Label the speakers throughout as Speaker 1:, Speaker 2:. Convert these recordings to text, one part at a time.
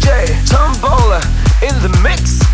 Speaker 1: DJ in the mix.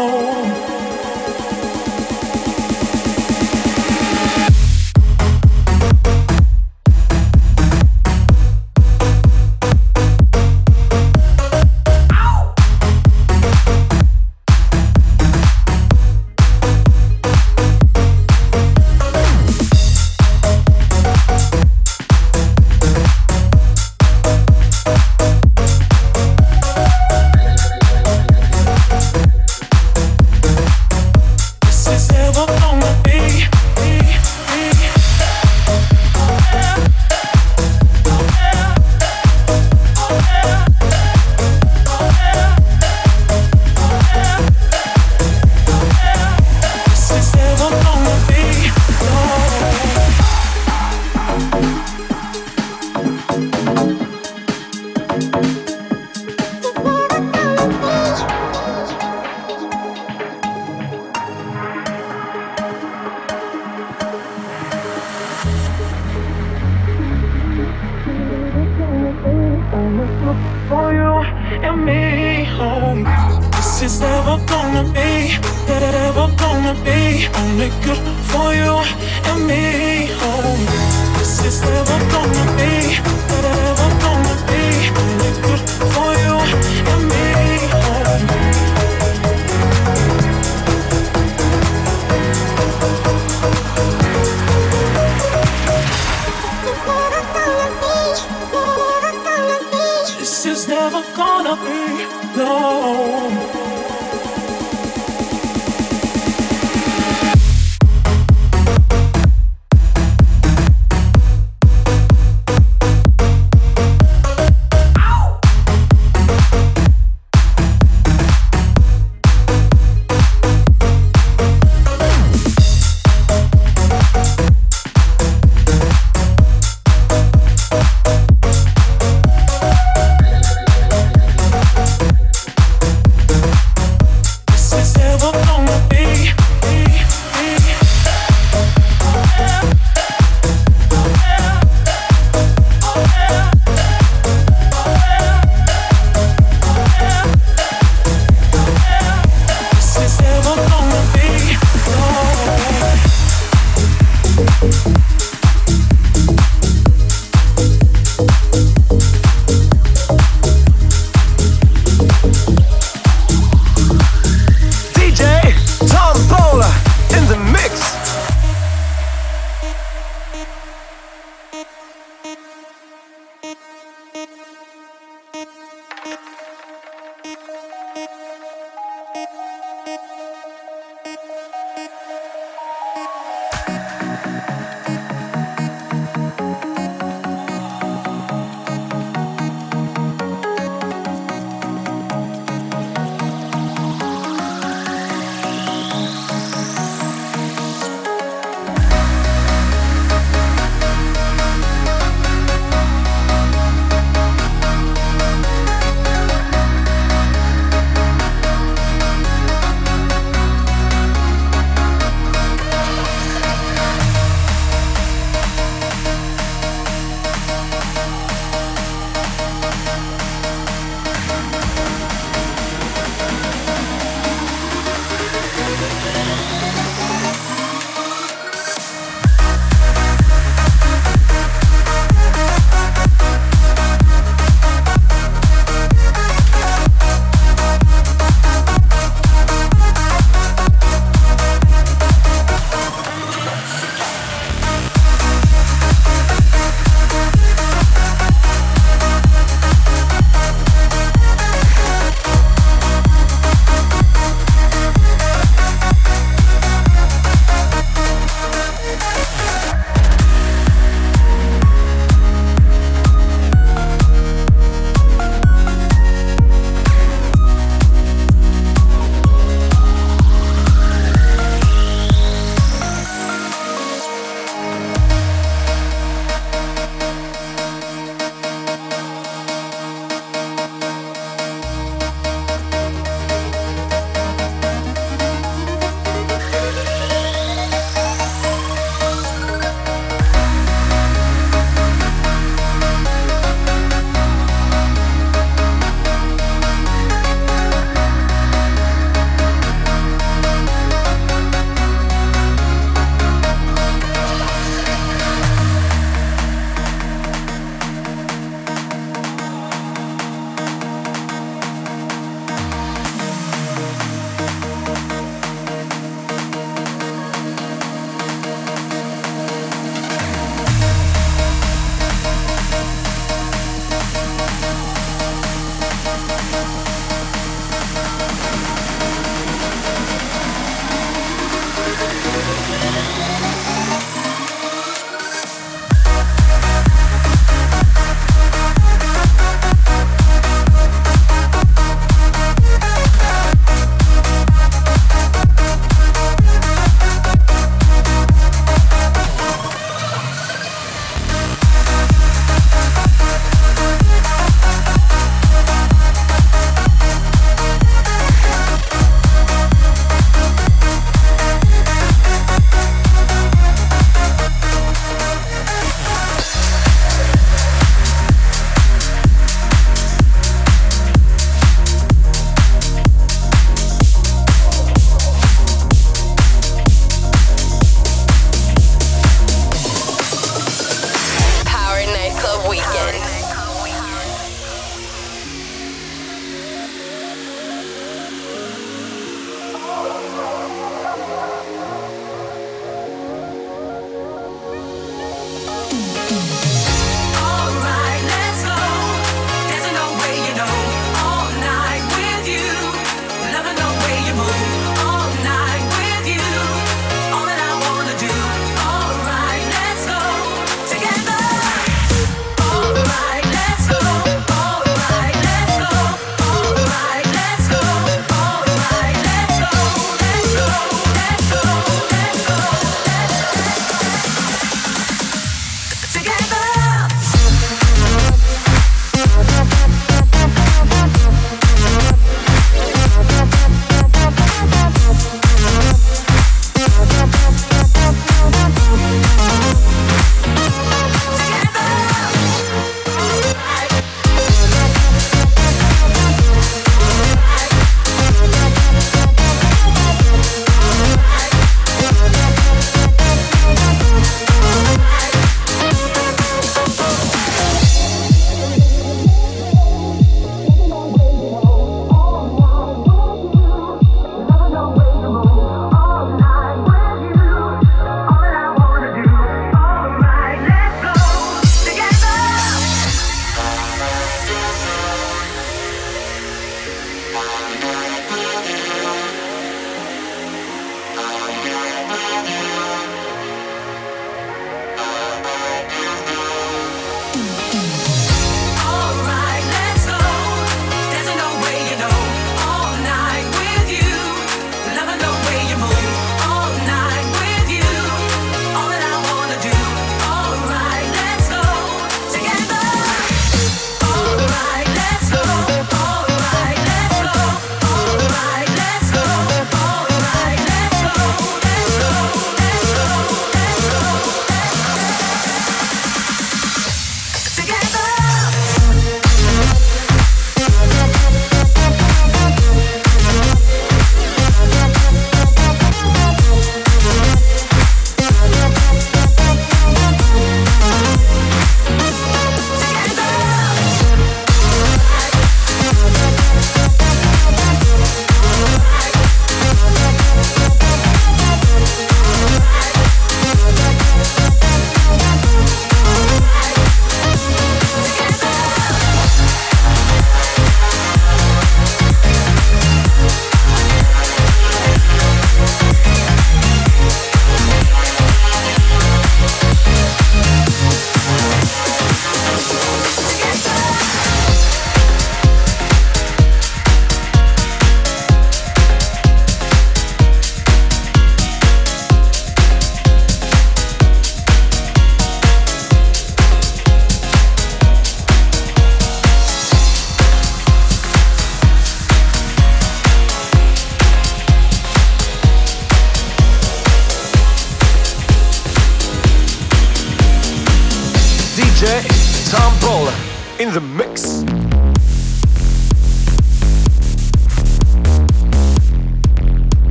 Speaker 2: Oh.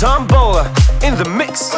Speaker 2: Tombola in the mix.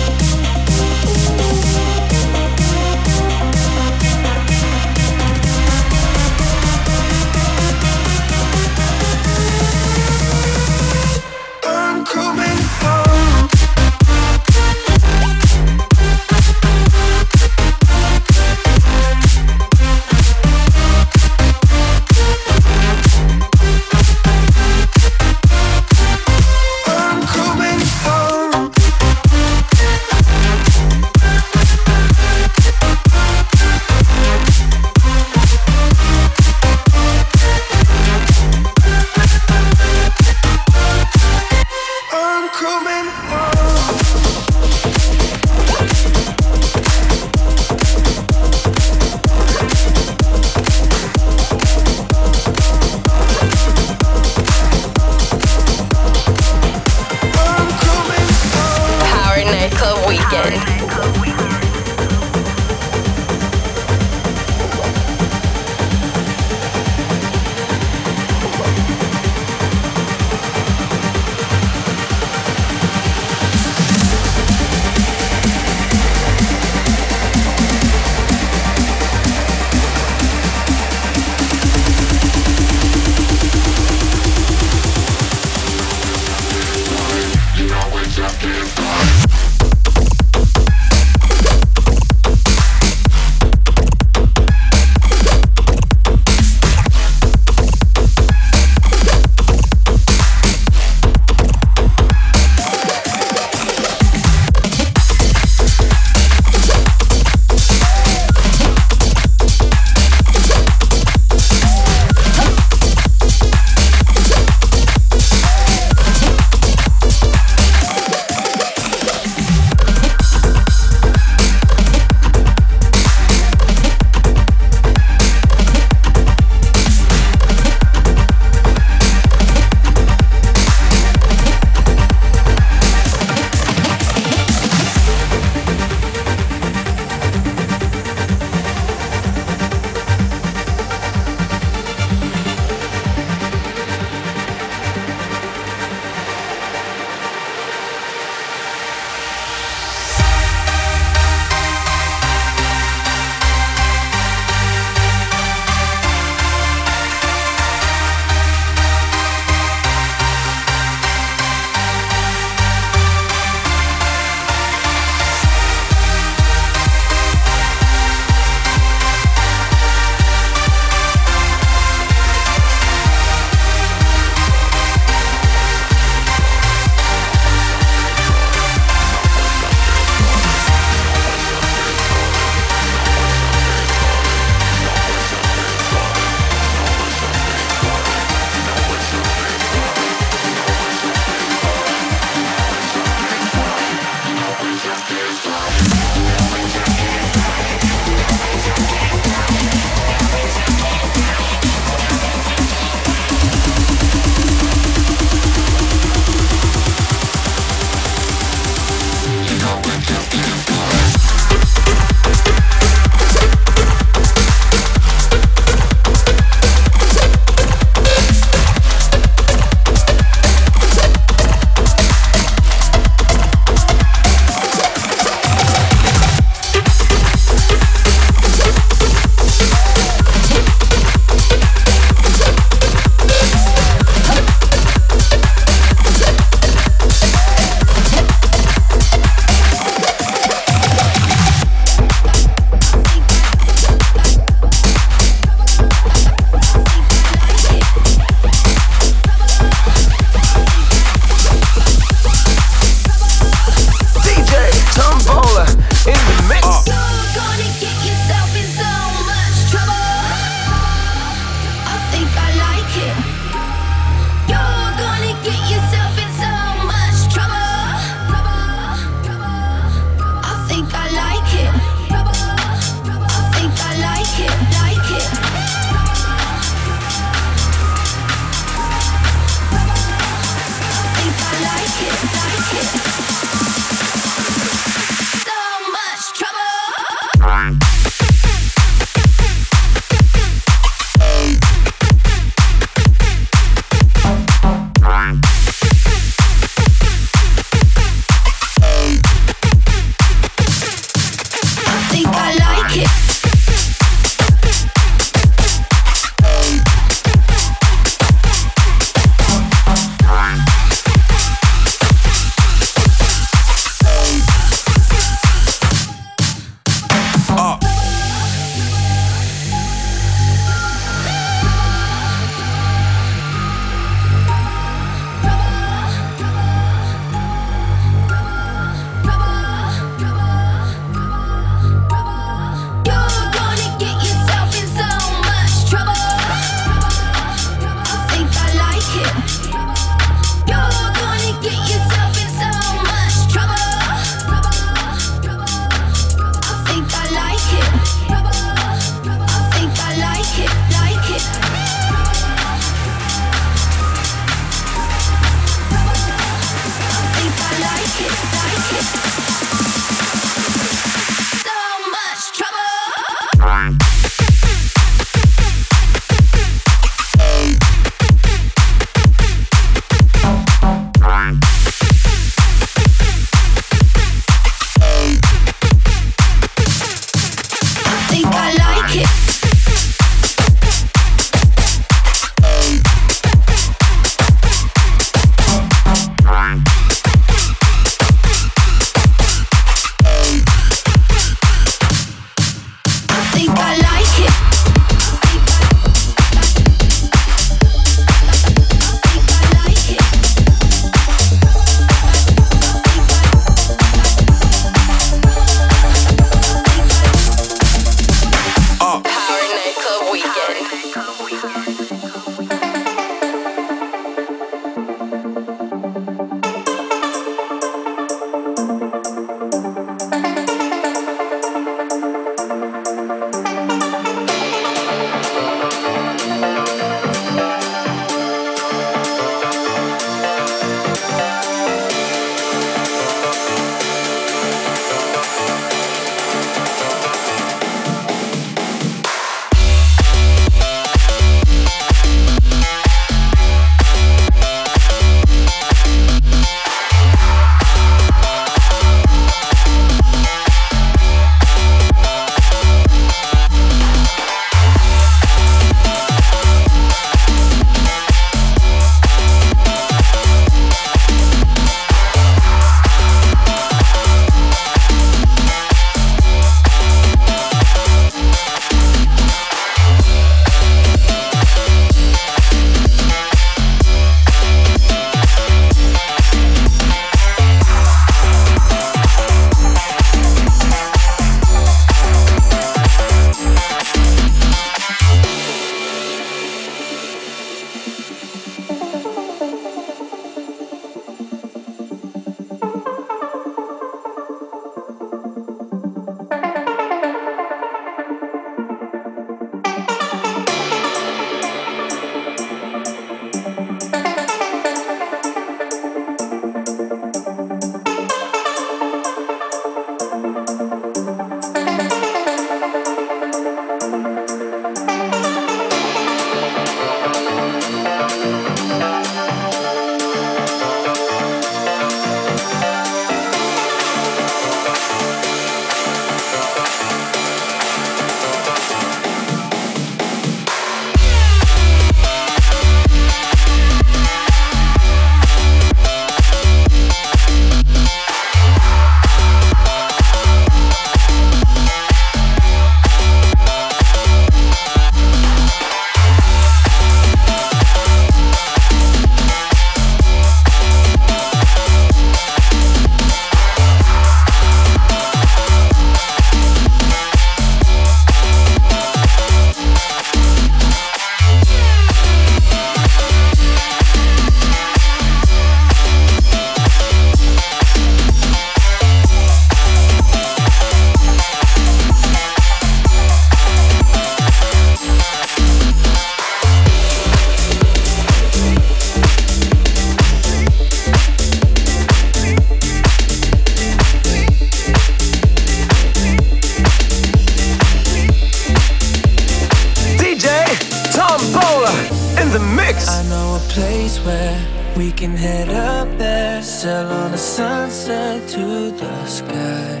Speaker 2: We can head up there, sail on a sunset to the sky.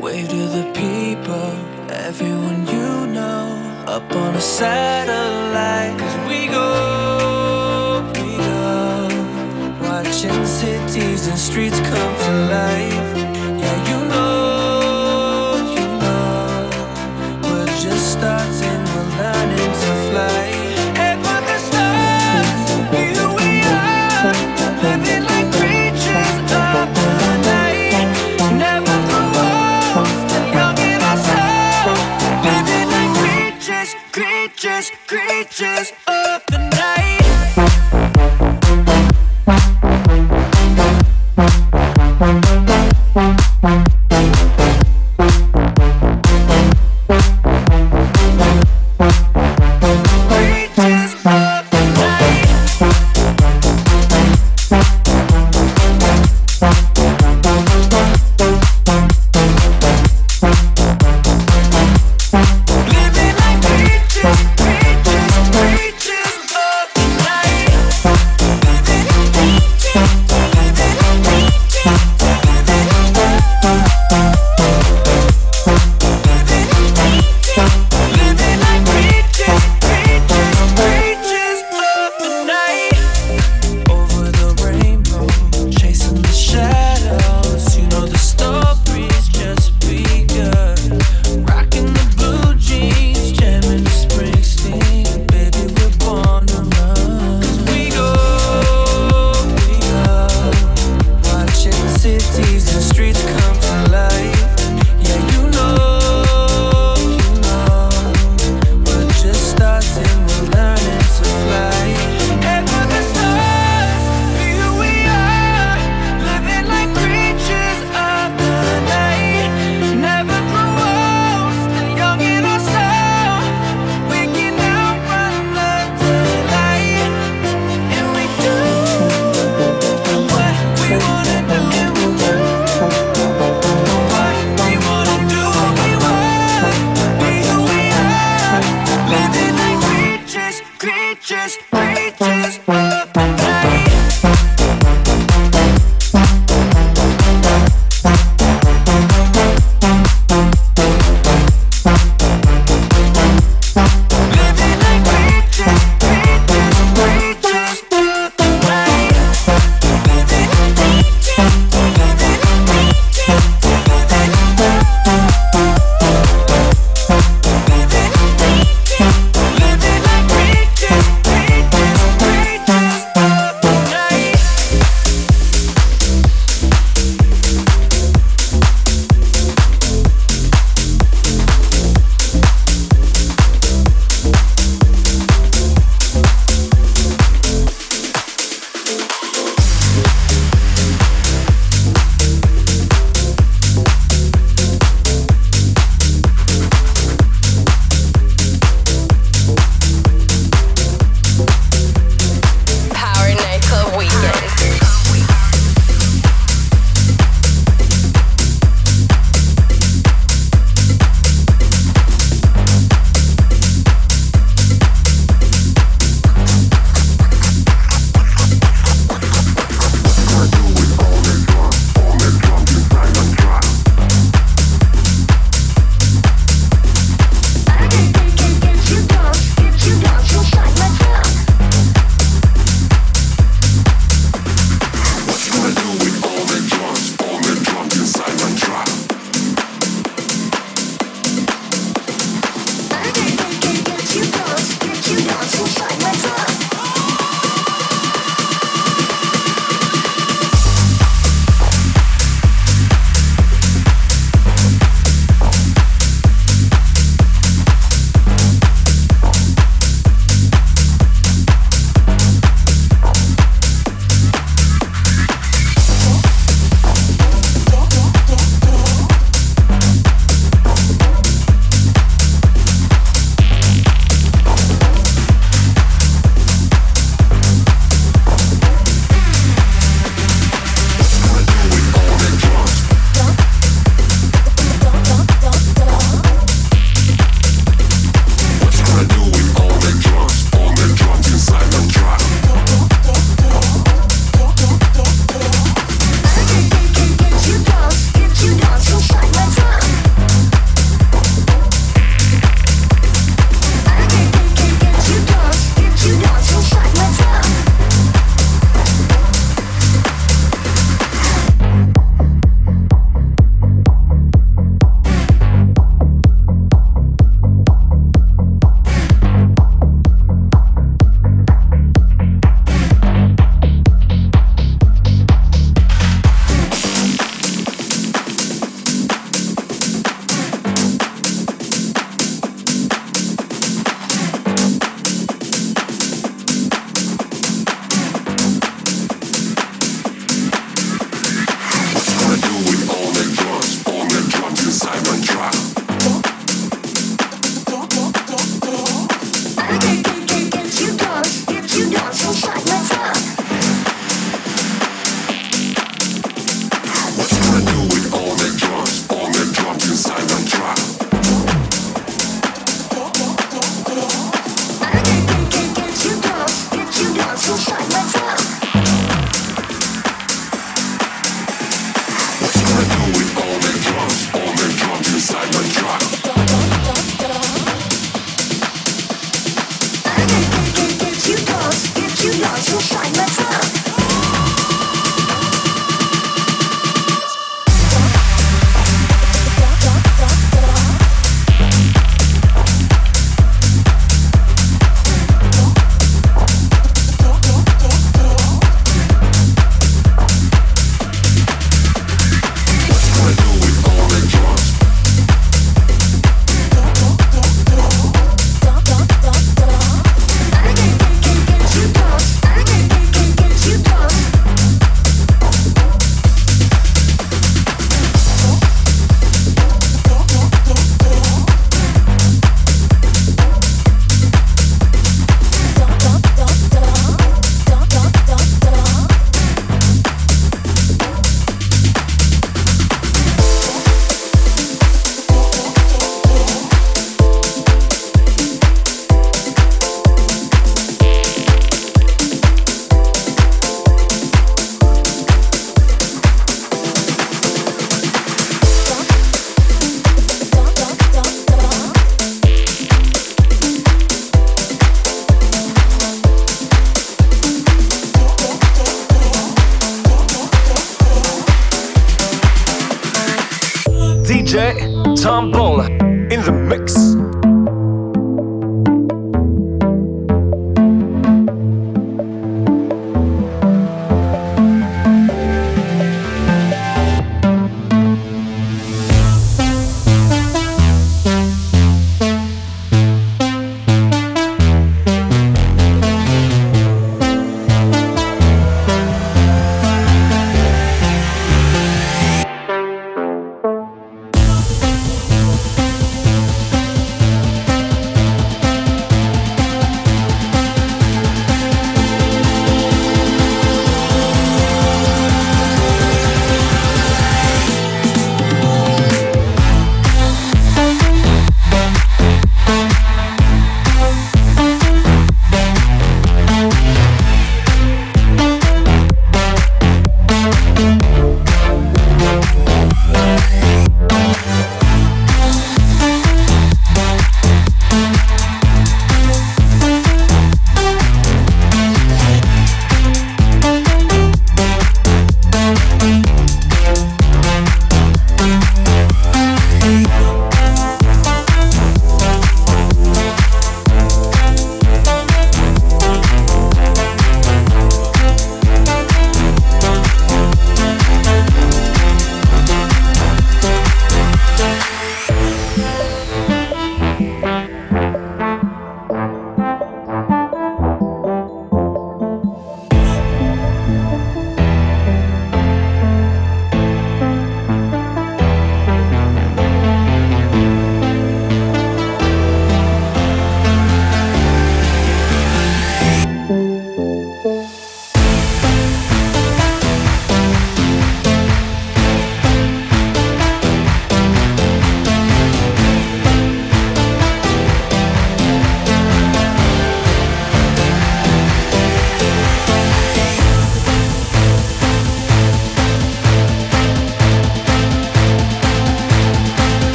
Speaker 2: Wave to the people, everyone you know, up on a satellite. Cause we go, we go, watching cities and streets come to life. Soul.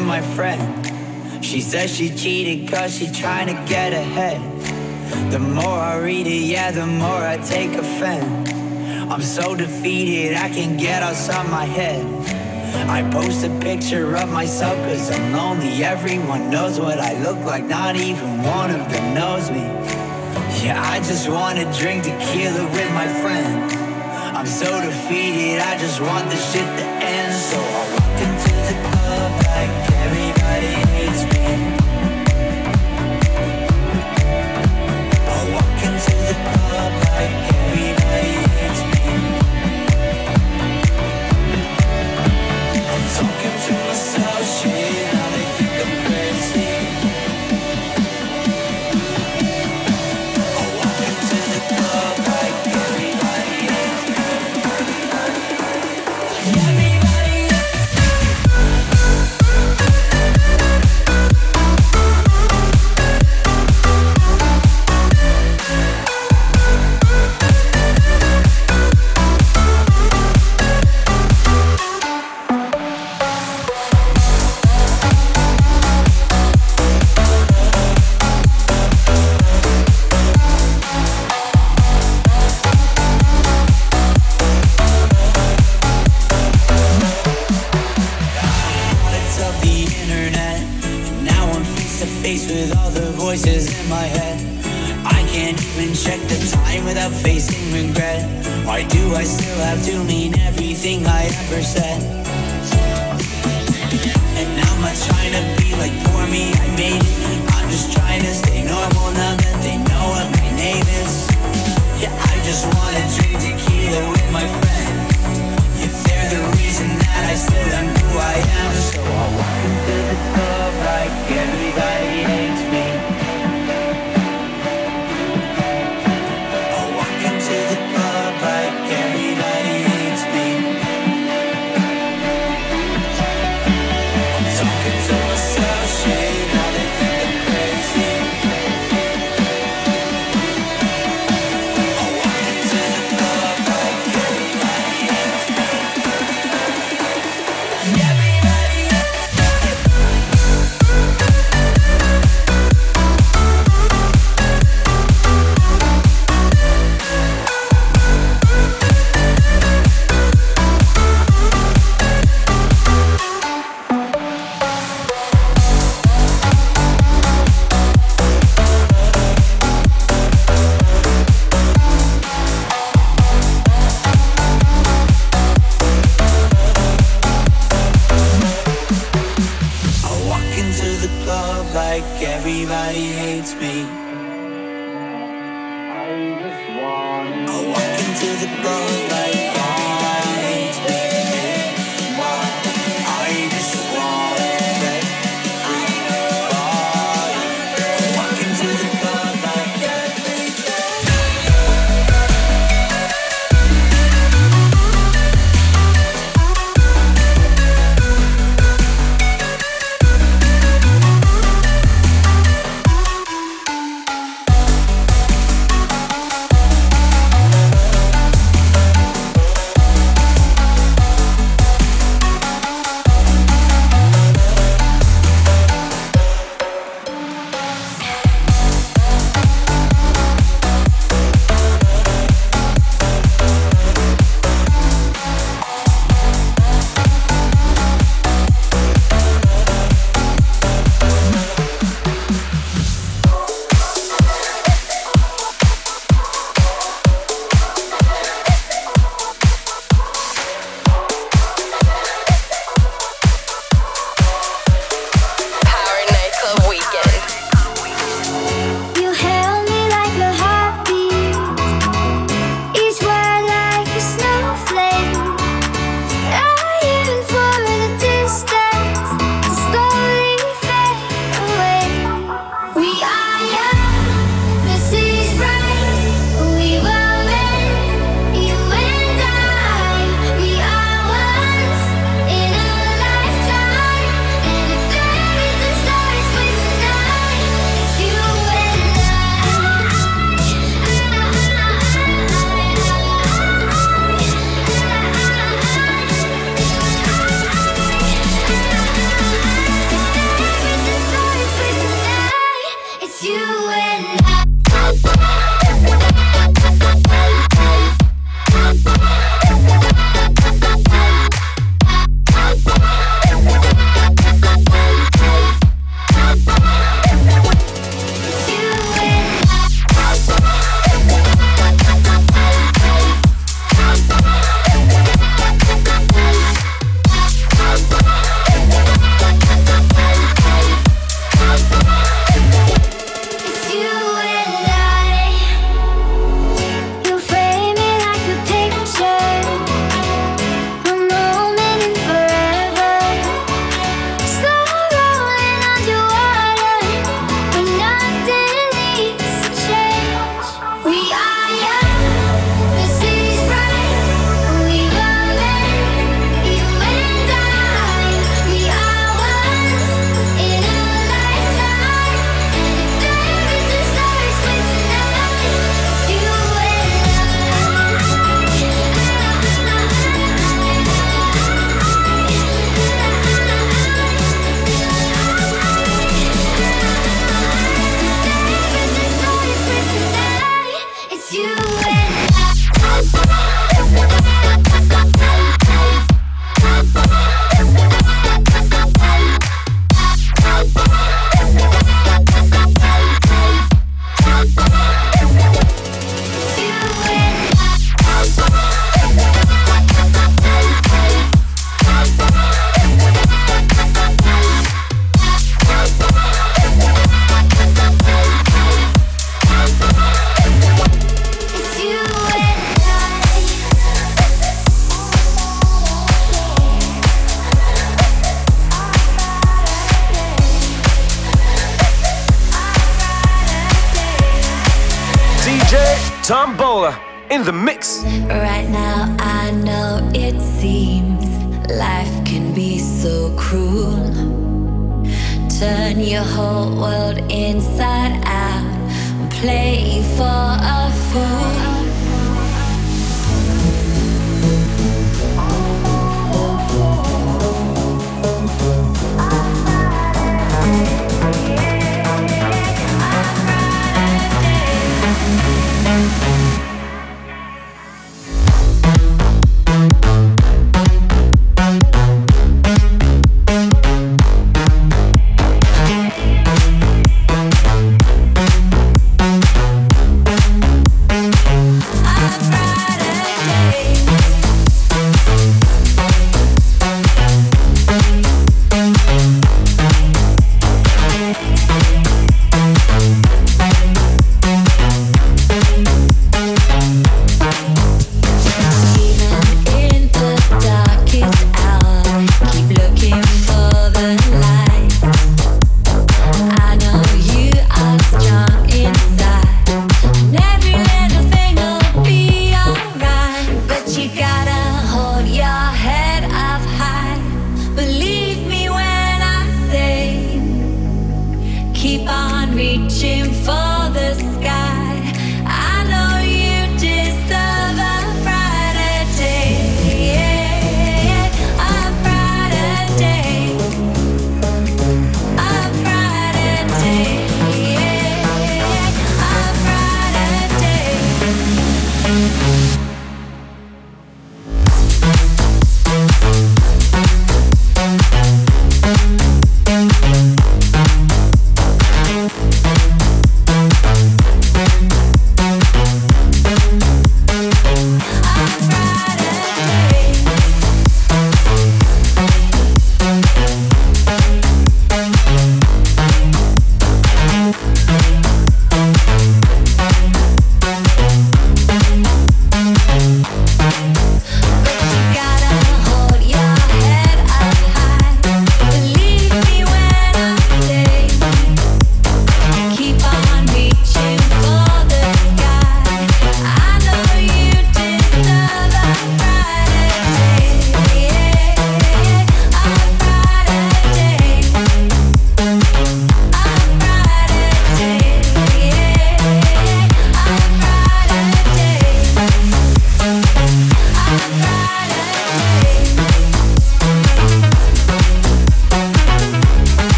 Speaker 3: my
Speaker 2: friend. She says she cheated cause she trying to get ahead. The more I read it, yeah, the more I take offense. I'm so defeated, I can't get outside my head. I post a picture of myself cause I'm lonely. Everyone knows what I look like, not even one of them knows me. Yeah, I just wanna drink tequila with my friend. I'm so defeated, I just want this shit to end. So I walk into like